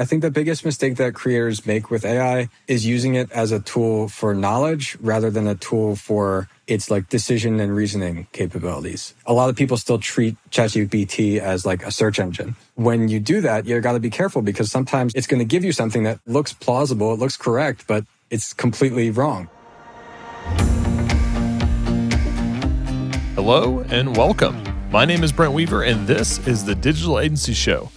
I think the biggest mistake that creators make with AI is using it as a tool for knowledge rather than a tool for its like decision and reasoning capabilities. A lot of people still treat ChatGPT as like a search engine. When you do that, you got to be careful because sometimes it's going to give you something that looks plausible, it looks correct, but it's completely wrong. Hello and welcome. My name is Brent Weaver, and this is the Digital Agency Show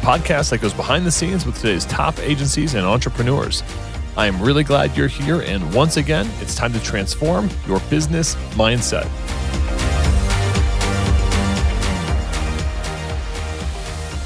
podcast that goes behind the scenes with today's top agencies and entrepreneurs. I am really glad you're here, and once again, it's time to transform your business mindset.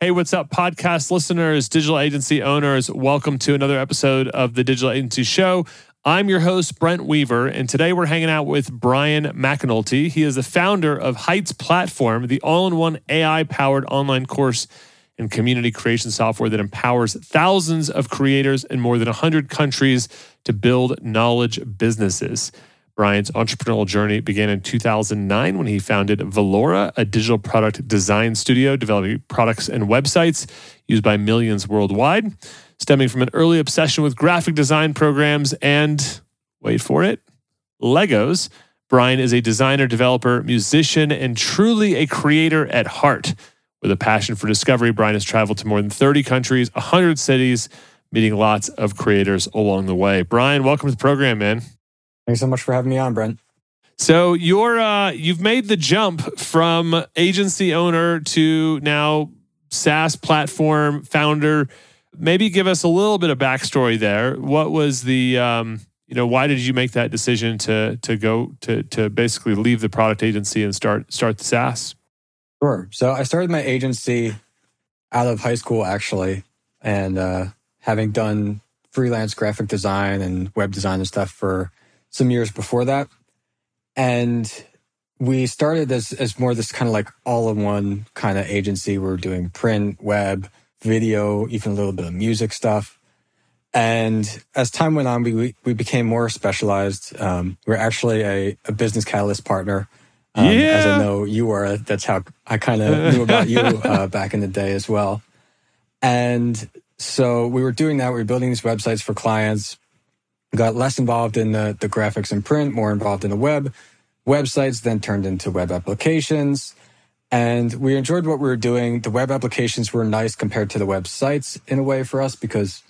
Hey, what's up, podcast listeners, digital agency owners? Welcome to another episode of the Digital Agency Show. I'm your host, Brent Weaver, and today we're hanging out with Bryan McAnulty. He is the founder of Heights Platform, the all in one AI powered online course and community creation software that empowers thousands of creators in more than 100 countries to build knowledge businesses. Bryan's entrepreneurial journey began in 2009 when he founded Velora, a digital product design studio developing products and websites used by millions worldwide, stemming from an early obsession with graphic design programs and, wait for it, Legos. Bryan is a designer, developer, musician, and truly a creator at heart. With a passion for discovery, Bryan has traveled to more than 30 countries, 100 cities, meeting lots of creators along the way. Bryan, welcome to the program, man. Thanks so much for having me on, Brent. So you're uh, you've made the jump from agency owner to now SaaS platform founder. Maybe give us a little bit of backstory there. What was the um, you know why did you make that decision to to go to to basically leave the product agency and start start the SaaS? Sure. So I started my agency out of high school actually, and uh, having done freelance graphic design and web design and stuff for some years before that. And we started as, as more this kind of like all in one kind of agency. We are doing print, web, video, even a little bit of music stuff. And as time went on, we, we became more specialized. Um, we're actually a, a business catalyst partner. Um, yeah. As I know you were, that's how I kind of knew about you uh, back in the day as well. And so we were doing that. We were building these websites for clients, got less involved in the, the graphics and print, more involved in the web. Websites then turned into web applications. And we enjoyed what we were doing. The web applications were nice compared to the websites in a way for us because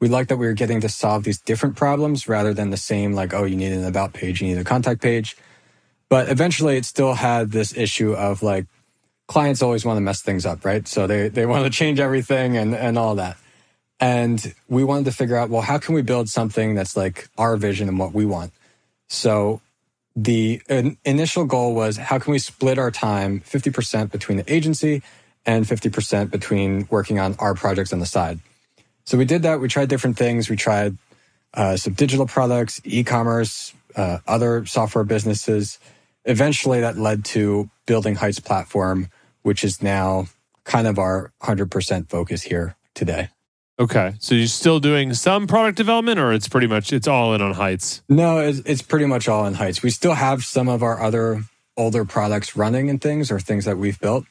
we liked that we were getting to solve these different problems rather than the same, like, oh, you need an about page, you need a contact page. But eventually it still had this issue of like, clients always want to mess things up, right? So they, they want to change everything and, and all that. And we wanted to figure out, well, how can we build something that's like our vision and what we want? So the initial goal was how can we split our time 50% between the agency and 50% between working on our projects on the side. So we did that. We tried different things. We tried uh, some digital products, e-commerce, uh, other software businesses. Eventually that led to building Heights platform, which is now kind of our 100% focus here today. Okay, so you're still doing some product development, or it's pretty much it's all in on Heights. No, it's, it's pretty much all in Heights. We still have some of our other older products running and things, or things that we've built,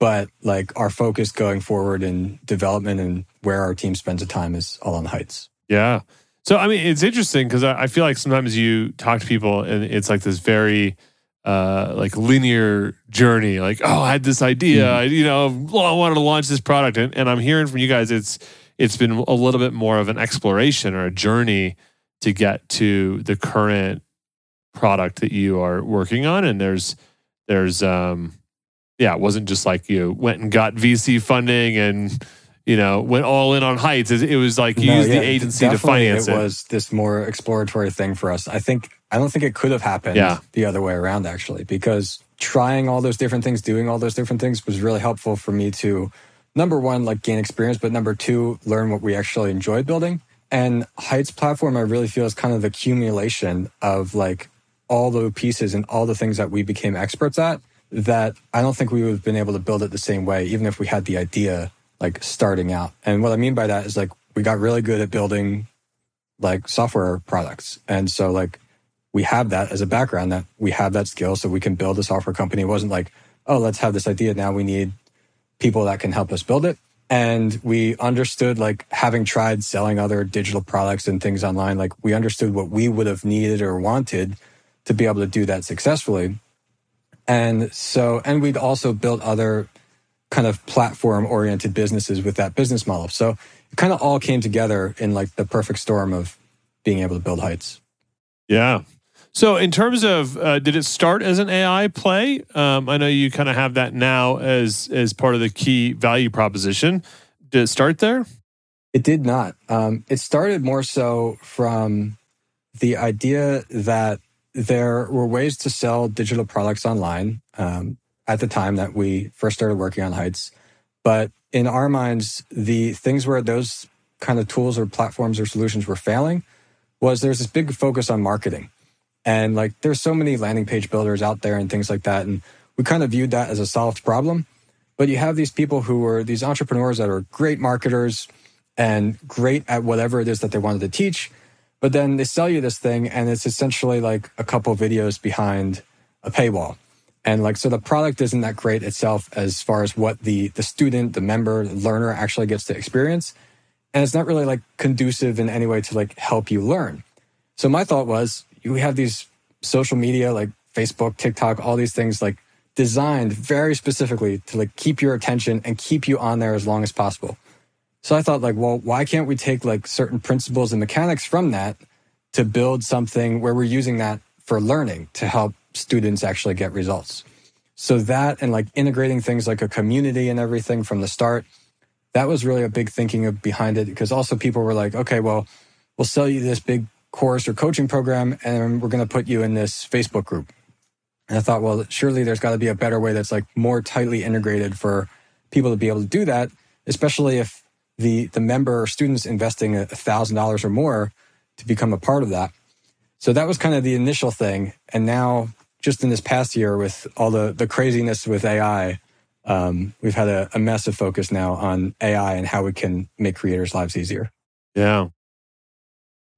but like our focus going forward in development and where our team spends the time is all on Heights. Yeah. So I mean, it's interesting because I, I feel like sometimes you talk to people and it's like this very uh like linear journey like oh i had this idea mm-hmm. I, you know i wanted to launch this product and, and i'm hearing from you guys it's it's been a little bit more of an exploration or a journey to get to the current product that you are working on. And there's there's um yeah it wasn't just like you went and got vc funding and you know went all in on heights. It, was like you no, used yeah, the agency to finance it, it. was this more exploratory thing for us. I think i don't think it could have happened yeah. the other way around actually because trying all those different things doing all those different things was really helpful for me to number one, like gain experience, but number two, learn what we actually enjoy building And Heights platform, I really feel is kind of the accumulation of like all the pieces and all the things that we became experts at that I don't think we would have been able to build it the same way, even if we had the idea like starting out. And what I mean by that is like we got really good at building like software products. And so like we have that as a background that we have that skill so we can build a software company. It wasn't like, oh, let's have this idea. Now we need people that can help us build it. And we understood like having tried selling other digital products and things online, like we understood what we would have needed or wanted to be able to do that successfully. And so, and we'd also built other kind of platform oriented businesses with that business model. So it kind of all came together in like the perfect storm of being able to build heights. Yeah. So, in terms of, uh, did it start as an AI play? Um, I know you kind of have that now as as part of the key value proposition. Did it start there? It did not. Um, it started more so from the idea that there were ways to sell digital products online um, at the time that we first started working on Heights. But in our minds, the things where those kind of tools or platforms or solutions were failing was there's this big focus on marketing. And like there's so many landing page builders out there and things like that. And we kind of viewed that as a solved problem. But you have these people who are these entrepreneurs that are great marketers and great at whatever it is that they wanted to teach. But then they sell you this thing and it's essentially like a couple videos behind a paywall. And like so the product isn't that great itself as far as what the the student, the member, the learner actually gets to experience. And it's not really like conducive in any way to like help you learn. So my thought was we have these social media like Facebook, TikTok, all these things like designed very specifically to like keep your attention and keep you on there as long as possible. So I thought like, well, why can't we take like certain principles and mechanics from that to build something where we're using that for learning to help students actually get results? So that and like integrating things like a community and everything from the start, that was really a big thinking of behind it because also people were like, okay, well, we'll sell you this big course or coaching program, and we're going to put you in this Facebook group. And I thought, well, surely there's got to be a better way that's like more tightly integrated for people to be able to do that, especially if the the member or students investing thousand dollars or more to become a part of that. So that was kind of the initial thing. And now, just in this past year, with all the the craziness with AI, um, we've had a, a massive focus now on AI and how we can make creators' lives easier. Yeah.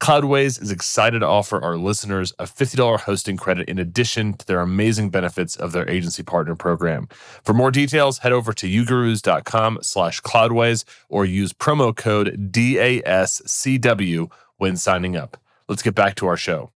Cloudways is excited to offer our listeners a $50 hosting credit in addition to their amazing benefits of their agency partner program. For more details, head over to ugurus.com slash cloudways or use promo code DASCW when signing up. Let's get back to our show.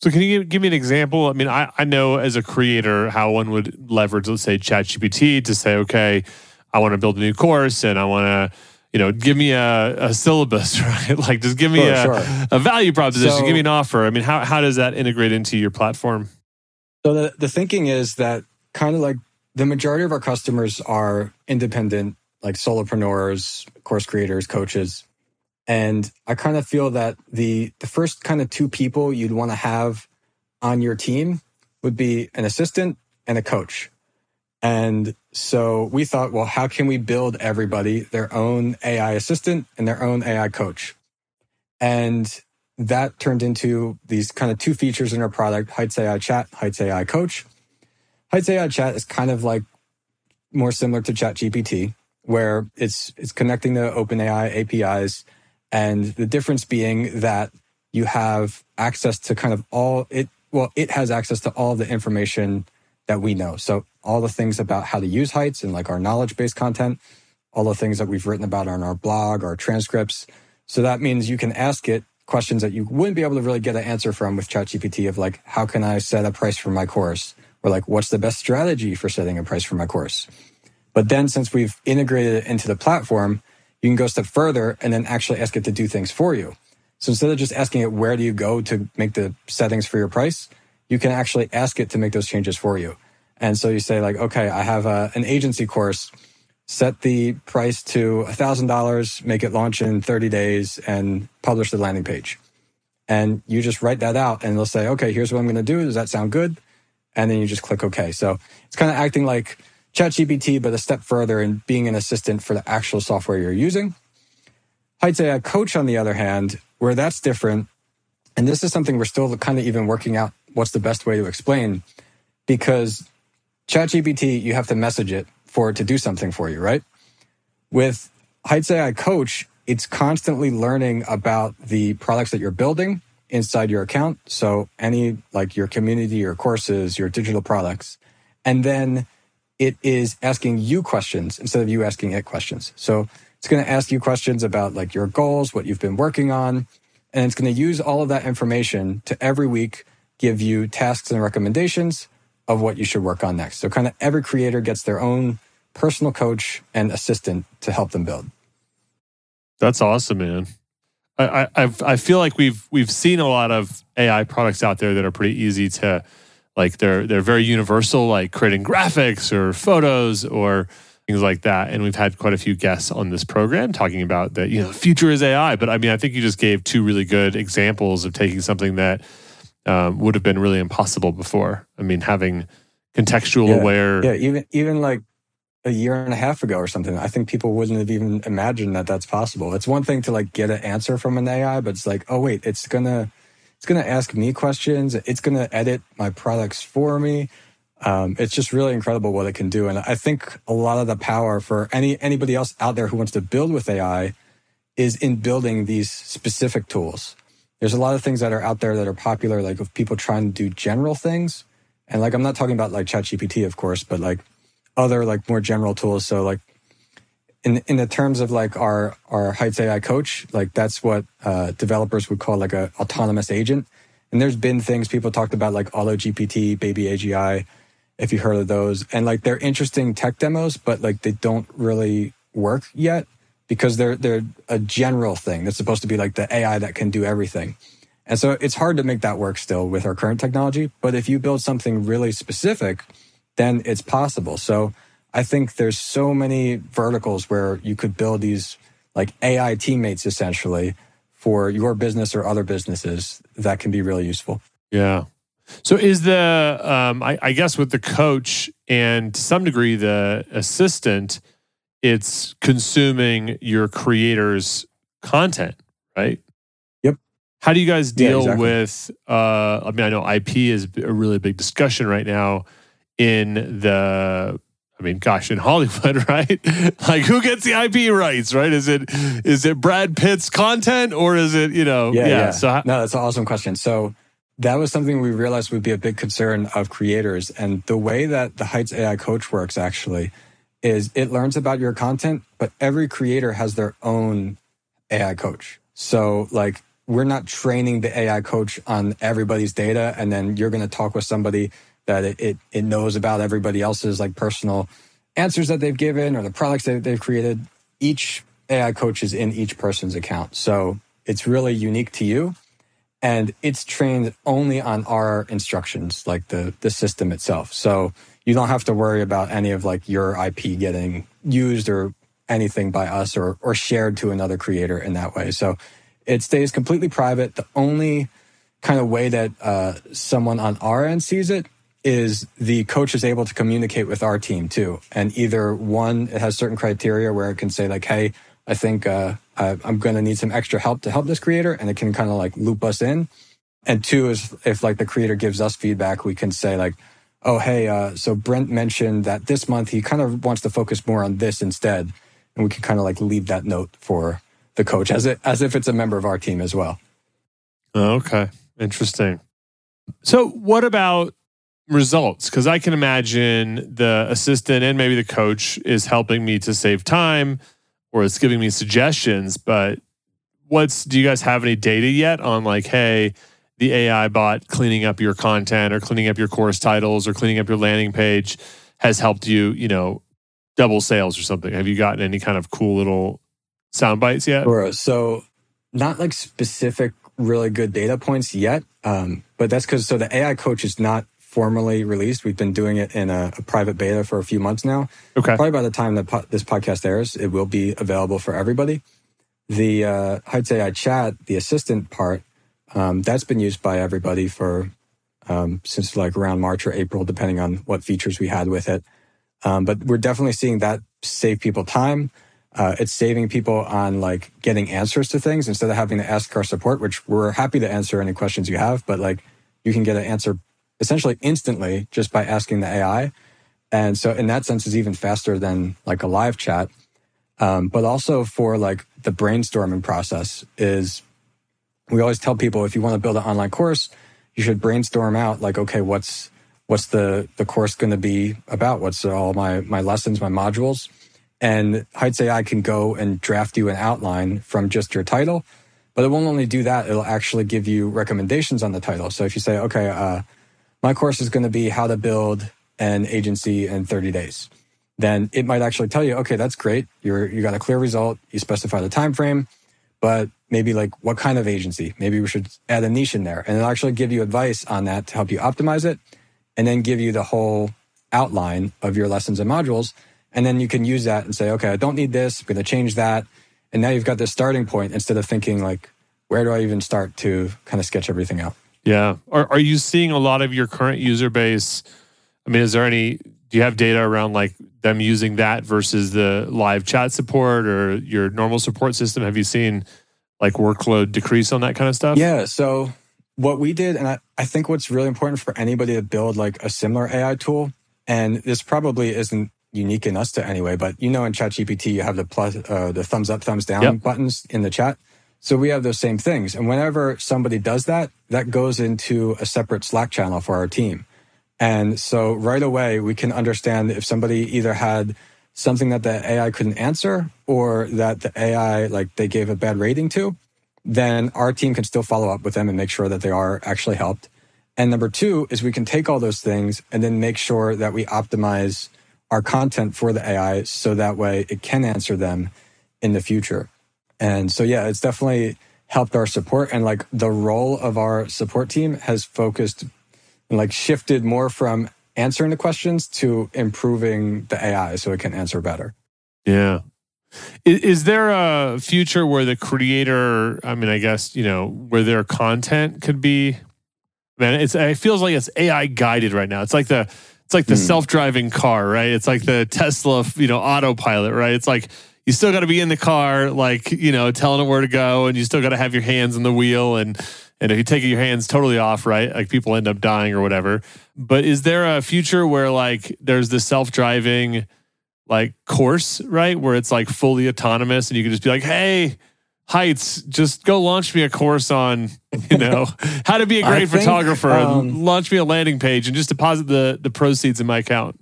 So can you give me an example? I mean, I, I know as a creator how one would leverage, let's say, ChatGPT to say, okay, I want to build a new course and I want to you know, give me a, a syllabus, right? like just give me sure, a, sure. a value proposition, so, give me an offer. I mean, how, how does that integrate into your platform? So the, the thinking is that kind of like the majority of our customers are independent, like solopreneurs, course creators, coaches. And I kind of feel that the the first kind of two people you'd want to have on your team would be an assistant and a coach. And so we thought, well, how can we build everybody their own AI assistant and their own AI coach? And that turned into these kind of two features in our product, Heights AI Chat, Heights AI Coach. Heights AI Chat is kind of like more similar to ChatGPT, where it's it's connecting to OpenAI APIs, and the difference being that you have access to kind of all it well, it has access to all the information that we know. So all the things about how to use Heights and like our knowledge based content, all the things that we've written about on our blog, our transcripts. So that means you can ask it questions that you wouldn't be able to really get an answer from with ChatGPT of like, how can I set a price for my course? Or like, what's the best strategy for setting a price for my course? But then since we've integrated it into the platform, you can go a step further and then actually ask it to do things for you. So instead of just asking it, where do you go to make the settings for your price? you can actually ask it to make those changes for you. And so you say like, okay, I have a, an agency course. Set the price to $1,000, make it launch in 30 days, and publish the landing page. And you just write that out, and they'll say, okay, here's what I'm going to do. Does that sound good? And then you just click OK. So it's kind of acting like ChatGPT, but a step further in being an assistant for the actual software you're using. I'd say a Coach, on the other hand, where that's different, and this is something we're still kind of even working out what's the best way to explain, because ChatGPT, you have to message it for it to do something for you, right? With Heights AI Coach, it's constantly learning about the products that you're building inside your account. So any like your community, your courses, your digital products. And then it is asking you questions instead of you asking it questions. So it's going to ask you questions about like your goals, what you've been working on, and it's going to use all of that information to every week give you tasks and recommendations of what you should work on next. So kind of every creator gets their own personal coach and assistant to help them build. That's awesome, man. I, I I feel like we've we've seen a lot of AI products out there that are pretty easy to like they're they're very universal, like creating graphics or photos or things like that. And we've had quite a few guests on this program talking about that, you know, future is AI. But I mean, I think you just gave two really good examples of taking something that um, would have been really impossible before. I mean, having contextual yeah. aware. Yeah, even even like a year and a half ago or something, I think people wouldn't have even imagined that that's possible. It's one thing to like get an answer from an AI, but it's like, oh wait, it's gonna it's gonna ask me questions. It's gonna edit my products for me. Um, it's just really incredible what it can do, and I think a lot of the power for any anybody else out there who wants to build with AI is in building these specific tools there's a lot of things that are out there that are popular, like of people trying to do general things. And like, I'm not talking about like ChatGPT, of course, but like other like more general tools. So like in, in the terms of like our, our Heights AI coach, like that's what uh, developers would call like a autonomous agent. And there's been things people talked about like Auto GPT, Baby AGI, if you heard of those. And like they're interesting tech demos, but like they don't really work yet because they're they're a general thing that's supposed to be like the AI that can do everything. And so it's hard to make that work still with our current technology, but if you build something really specific, then it's possible. So I think there's so many verticals where you could build these like AI teammates essentially for your business or other businesses that can be really useful. Yeah. So is the um, I, I guess with the coach and to some degree the assistant, it's consuming your creator's content, right? Yep. How do you guys deal yeah, exactly. with? Uh, I mean, I know IP is a really big discussion right now in the. I mean, gosh, in Hollywood, right? like, who gets the IP rights, right? Is it is it Brad Pitt's content or is it you know? Yeah, yeah. yeah. So no, that's an awesome question. So that was something we realized would be a big concern of creators, and the way that the Heights AI Coach works actually is it learns about your content, but every creator has their own AI coach. So like we're not training the AI coach on everybody's data and then you're going to talk with somebody that it, it, it knows about everybody else's like personal answers that they've given or the products that they've created. Each AI coach is in each person's account. So it's really unique to you and it's trained only on our instructions, like the, the system itself. So you don't have to worry about any of like your IP getting used or anything by us or or shared to another creator in that way. So it stays completely private. The only kind of way that uh, someone on our end sees it is the coach is able to communicate with our team too. And either one, it has certain criteria where it can say like, "Hey, I think uh, I, I'm going to need some extra help to help this creator," and it can kind of like loop us in. And two is if like the creator gives us feedback, we can say like, oh, hey, uh, so Brent mentioned that this month he kind of wants to focus more on this instead. And we can kind of like leave that note for the coach as, it, as if it's a member of our team as well. Okay. Interesting. So, what about results? Because I can imagine the assistant and maybe the coach is helping me to save time or it's giving me suggestions. But what's, do you guys have any data yet on like, hey, the AI bot cleaning up your content or cleaning up your course titles or cleaning up your landing page has helped you, you know, double sales or something? Have you gotten any kind of cool little sound bites yet? Sure. So, not like specific, really good data points yet. Um, but that's because so the AI coach is not formally released. We've been doing it in a, a private beta for a few months now. Okay. Probably by the time that po- this podcast airs, it will be available for everybody. The uh, Heights AI chat, the assistant part, um, that's been used by everybody for um, since like around March or April, depending on what features we had with it. Um, but we're definitely seeing that save people time. Uh, it's saving people on like getting answers to things instead of having to ask our support, which we're happy to answer any questions you have. But like you can get an answer essentially instantly just by asking the AI. And so in that sense, is even faster than like a live chat. Um, but also for like the brainstorming process is we always tell people if you want to build an online course, you should brainstorm out like, okay, what's what's the the course going to be about? What's all my my lessons, my modules? And Heights AI can go and draft you an outline from just your title, but it won't only do that; it'll actually give you recommendations on the title. So if you say, okay, uh, my course is going to be how to build an agency in 30 days, then it might actually tell you, okay, that's great. You're you got a clear result. You specify the time frame, but maybe like what kind of agency? Maybe we should add a niche in there, and it'll actually give you advice on that to help you optimize it and then give you the whole outline of your lessons and modules. And then you can use that and say, okay, I don't need this. I'm going to change that. And now you've got this starting point instead of thinking like, where do I even start to kind of sketch everything out? Yeah. Are, are you seeing a lot of your current user base? I mean, is there any, do you have data around like them using that versus the live chat support or your normal support system? Have you seen like workload decrease on that kind of stuff? Yeah. So what we did, and I, I think what's really important for anybody to build like a similar AI tool, and this probably isn't unique in us to anyway, but you know, in ChatGPT, you have the plus, uh, the thumbs up, thumbs down Yep. buttons in the chat. So we have those same things. And whenever somebody does that, that goes into a separate Slack channel for our team. And so right away, we can understand if somebody either had something that the AI couldn't answer or that the AI, like they gave a bad rating to, then our team can still follow up with them and make sure that they are actually helped. And number two is we can take all those things and then make sure that we optimize our content for the AI so that way it can answer them in the future. And so, yeah, it's definitely helped our support. And like the role of our support team has focused and like shifted more from answering the questions to improving the AI so it can answer better. Yeah. Is, is there a future where the creator, I mean, I guess, you know, where their content could be, man, it's, it feels like it's AI guided right now. It's like the, it's like the Hmm. self-driving car, right? It's like the Tesla, you know, autopilot, right? It's like you still got to be in the car, like you know, telling it where to go, and you still got to have your hands on the wheel, and and if you take your hands totally off, right, like people end up dying or whatever. But is there a future where like there's the self-driving like course, right, where it's like fully autonomous, and you can just be like, hey. Heights, just go launch me a course on, you know, how to be a great think, photographer and um, launch me a landing page and just deposit the the proceeds in my account.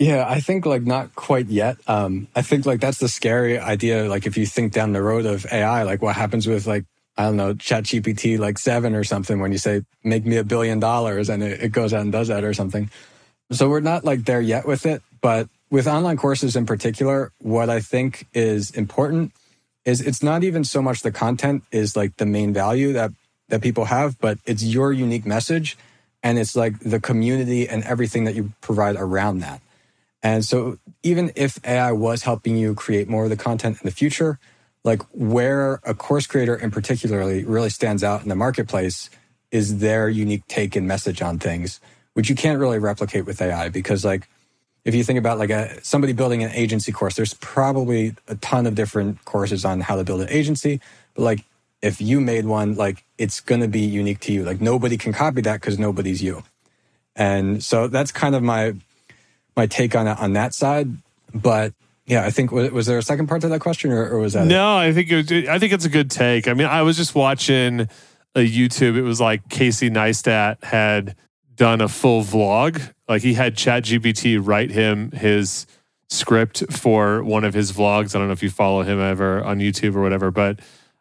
Yeah, I think like not quite yet. Um, I think like that's the scary idea. Like if you think down the road of AI, like what happens with like I don't know ChatGPT like seven or something when you say make me a billion dollars and it, it goes out and does that or something. So we're not like there yet with it, but with online courses in particular, what I think is important is it's not even so much the content is like the main value that that people have, but it's your unique message and it's like the community and everything that you provide around that. And so even if AI was helping you create more of the content in the future, like where a course creator in particularly really stands out in the marketplace is their unique take and message on things, which you can't really replicate with AI because like if you think about like a somebody building an agency course, there's probably a ton of different courses on how to build an agency. But like if you made one, like it's gonna be unique to you. Like nobody can copy that because nobody's you. And so that's kind of my my take on on that side. But yeah, I think was, was there a second part to that question, or, or was that it? No, I think it, was- I think it's a good take. I mean, I was just watching a YouTube. It was like Casey Neistat had done a full vlog. Like he had ChatGPT write him his script for one of his vlogs. I don't know if you follow him ever on YouTube or whatever, but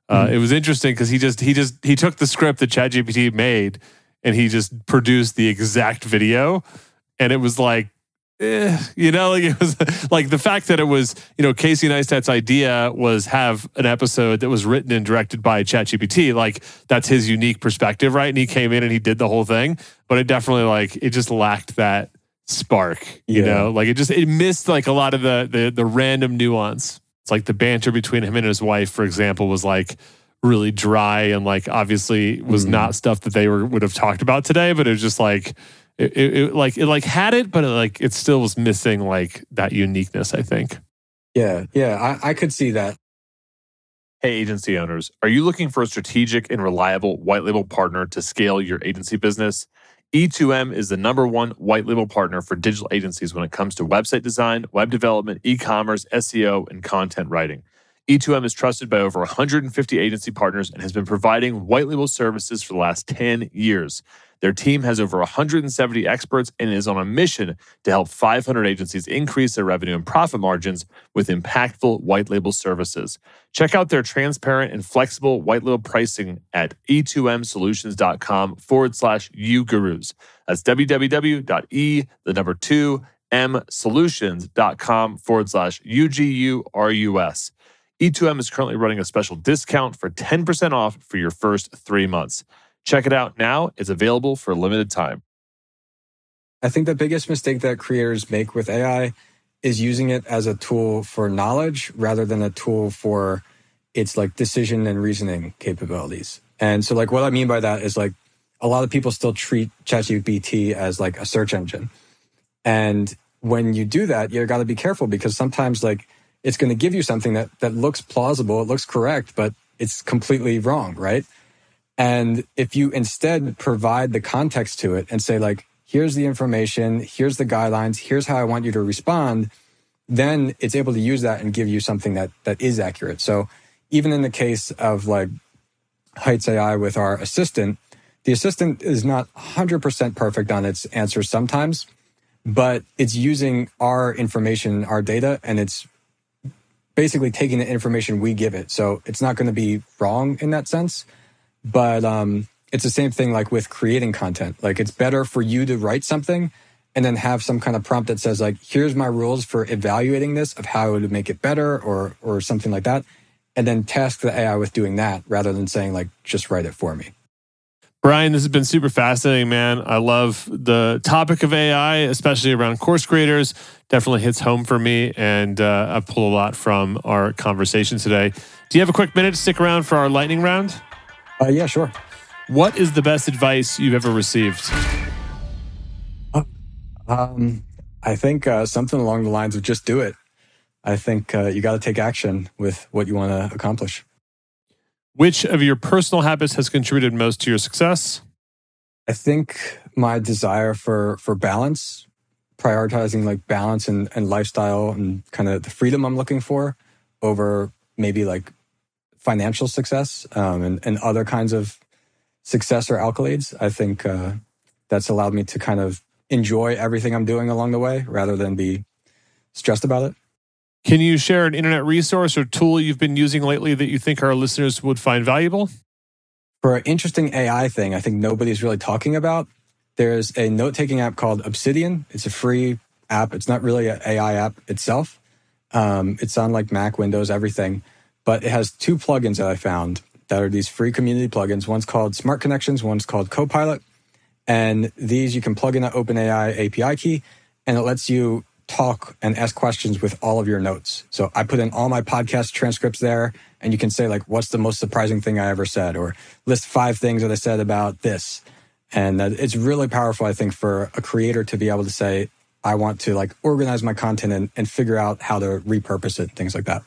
uh, it was interesting because he just he just he took the script that ChatGPT made and he just produced the exact video, and it was like eh, you know, like it was like the fact that it was, you know, Casey Neistat's idea was have an episode that was written and directed by ChatGPT. Like that's his unique perspective, right? And he came in and he did the whole thing, but it definitely like it just lacked that spark, you Yeah. know, like it just it missed like a lot of the the the random nuance. It's like the banter between him and his wife, for example, was like really dry and like obviously was Mhm. not stuff that they were would have talked about today, but it was just like it, it, it like it like had it, but it like it still was missing like that uniqueness. I think. Yeah, yeah, I, I could see that. Hey, agency owners, are you looking for a strategic and reliable white label partner to scale your agency business? E2M is the number one white label partner for digital agencies when it comes to website design, web development, e commerce, SEO, and content writing. E2M is trusted by over 150 agency partners and has been providing white label services for the last 10 years. Their team has over 170 experts and is on a mission to help 500 agencies increase their revenue and profit margins with impactful white label services. Check out their transparent and flexible white label pricing at e2msolutions.com forward slash ugurus. That's www.e, the number two, m solutions.com forward slash UGURUS. E2M is currently running a special discount for 10% off for your first three months. Check it out now. It's available for a limited time. I think the biggest mistake that creators make with AI is using it as a tool for knowledge rather than a tool for its like decision and reasoning capabilities. And so like what I mean by that is like a lot of people still treat ChatGPT as like a search engine. And when you do that, you got to be careful because sometimes like it's going to give you something that that looks plausible, it looks correct, but it's completely wrong, right? And if you instead provide the context to it and say like here's the information, here's the guidelines, here's how I want you to respond, then it's able to use that and give you something that that is accurate. So even in the case of like Heights AI with our assistant, the assistant is not 100% perfect on its answers sometimes, but it's using our information, our data, and it's basically taking the information we give it. So it's not going to be wrong in that sense. But um, it's the same thing like with creating content. Like it's better for you to write something and then have some kind of prompt that says like, here's my rules for evaluating this of how to make it better or or something like that. And then task the AI with doing that rather than saying like, just write it for me. Bryan, this has been super fascinating, man. I love the topic of AI, especially around course creators. Definitely hits home for me, and uh, I pull a lot from our conversation today. Do you have a quick minute to stick around for our lightning round? Uh, yeah, sure. What is the best advice you've ever received? Um, I think uh, something along the lines of just do it. I think uh, you got to take action with what you want to accomplish. Which of your personal habits has contributed most to your success? I think my desire for for balance, prioritizing like balance and, and lifestyle and kind of the freedom I'm looking for over maybe like financial success um, and, and other kinds of success or accolades. I think uh, that's allowed me to kind of enjoy everything I'm doing along the way rather than be stressed about it. Can you share an internet resource or tool you've been using lately that you think our listeners would find valuable? For an interesting AI thing, I think nobody's really talking about. There's a note taking app called Obsidian. It's a free app. It's not really an AI app itself. Um, it's on like Mac, Windows, everything. But it has two plugins that I found that are these free community plugins. One's called Smart Connections, one's called Copilot. And these you can plug in an OpenAI API key, and it lets you talk and ask questions with all of your notes. So I put in all my podcast transcripts there, and you can say like, "What's the most surprising thing I ever said?" or list five things that I said about this. And it's really powerful, I think, for a creator to be able to say, "I want to like organize my content and, and figure out how to repurpose it, things like that."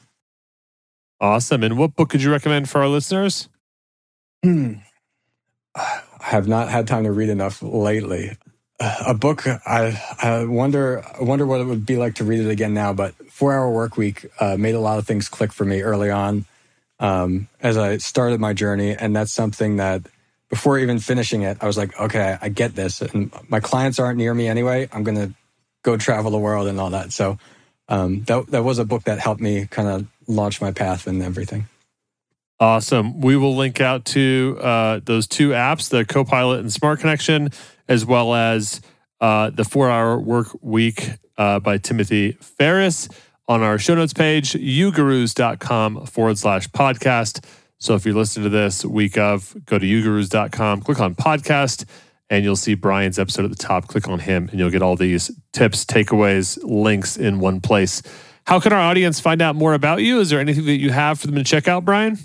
Awesome. And what book could you recommend for our listeners? Hmm. I have not had time to read enough lately. A book, I, I wonder, I wonder what it would be like to read it again now. But Four Hour Work Week uh, made a lot of things click for me early on um, as I started my journey, and that's something that before even finishing it, I was like, okay, I get this, and my clients aren't near me anyway. I'm gonna go travel the world and all that. So um, that that was a book that helped me kind of launch my path and everything. Awesome. We will link out to uh, those two apps, the Copilot and Smart Connection, as well as uh, The Four Hour Work Week uh, by Timothy Ferriss on our show notes page, ugurus.com forward slash podcast. So if you're listening to this week of, go to ugurus.com, click on podcast, and you'll see Bryan's episode at the top. Click on him, and you'll get all these tips, takeaways, links in one place. How can our audience find out more about you? Is there anything that you have for them to check out, Bryan?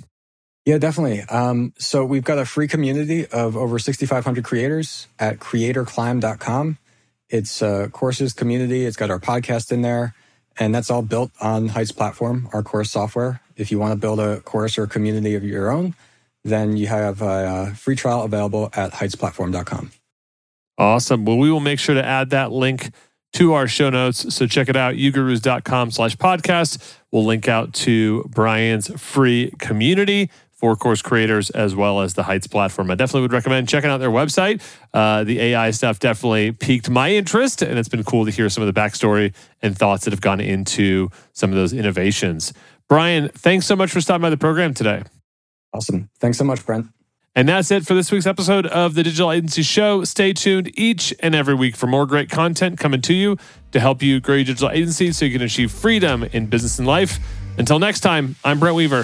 Yeah, definitely. Um, so we've got a free community of over 6,500 creators at creatorclimb.com. It's a courses community. It's got our podcast in there, and that's all built on Heights platform, our course software. If you want to build a course or community of your own, then you have a free trial available at heightsplatform.com. Awesome. Well, we will make sure to add that link to our show notes. So check it out, ugurus.com slash podcast. We'll link out to Bryan's free community for course creators as well as the Heights platform. I definitely would recommend checking out their website. Uh, the AI stuff definitely piqued my interest, and it's been cool to hear some of the backstory and thoughts that have gone into some of those innovations. Bryan, thanks so much for stopping by the program today. Awesome. Thanks so much, Brent. And that's it for this week's episode of the Digital Agency Show. Stay tuned each and every week for more great content coming to you to help you grow your digital agency so you can achieve freedom in business and life. Until next time, I'm Brent Weaver.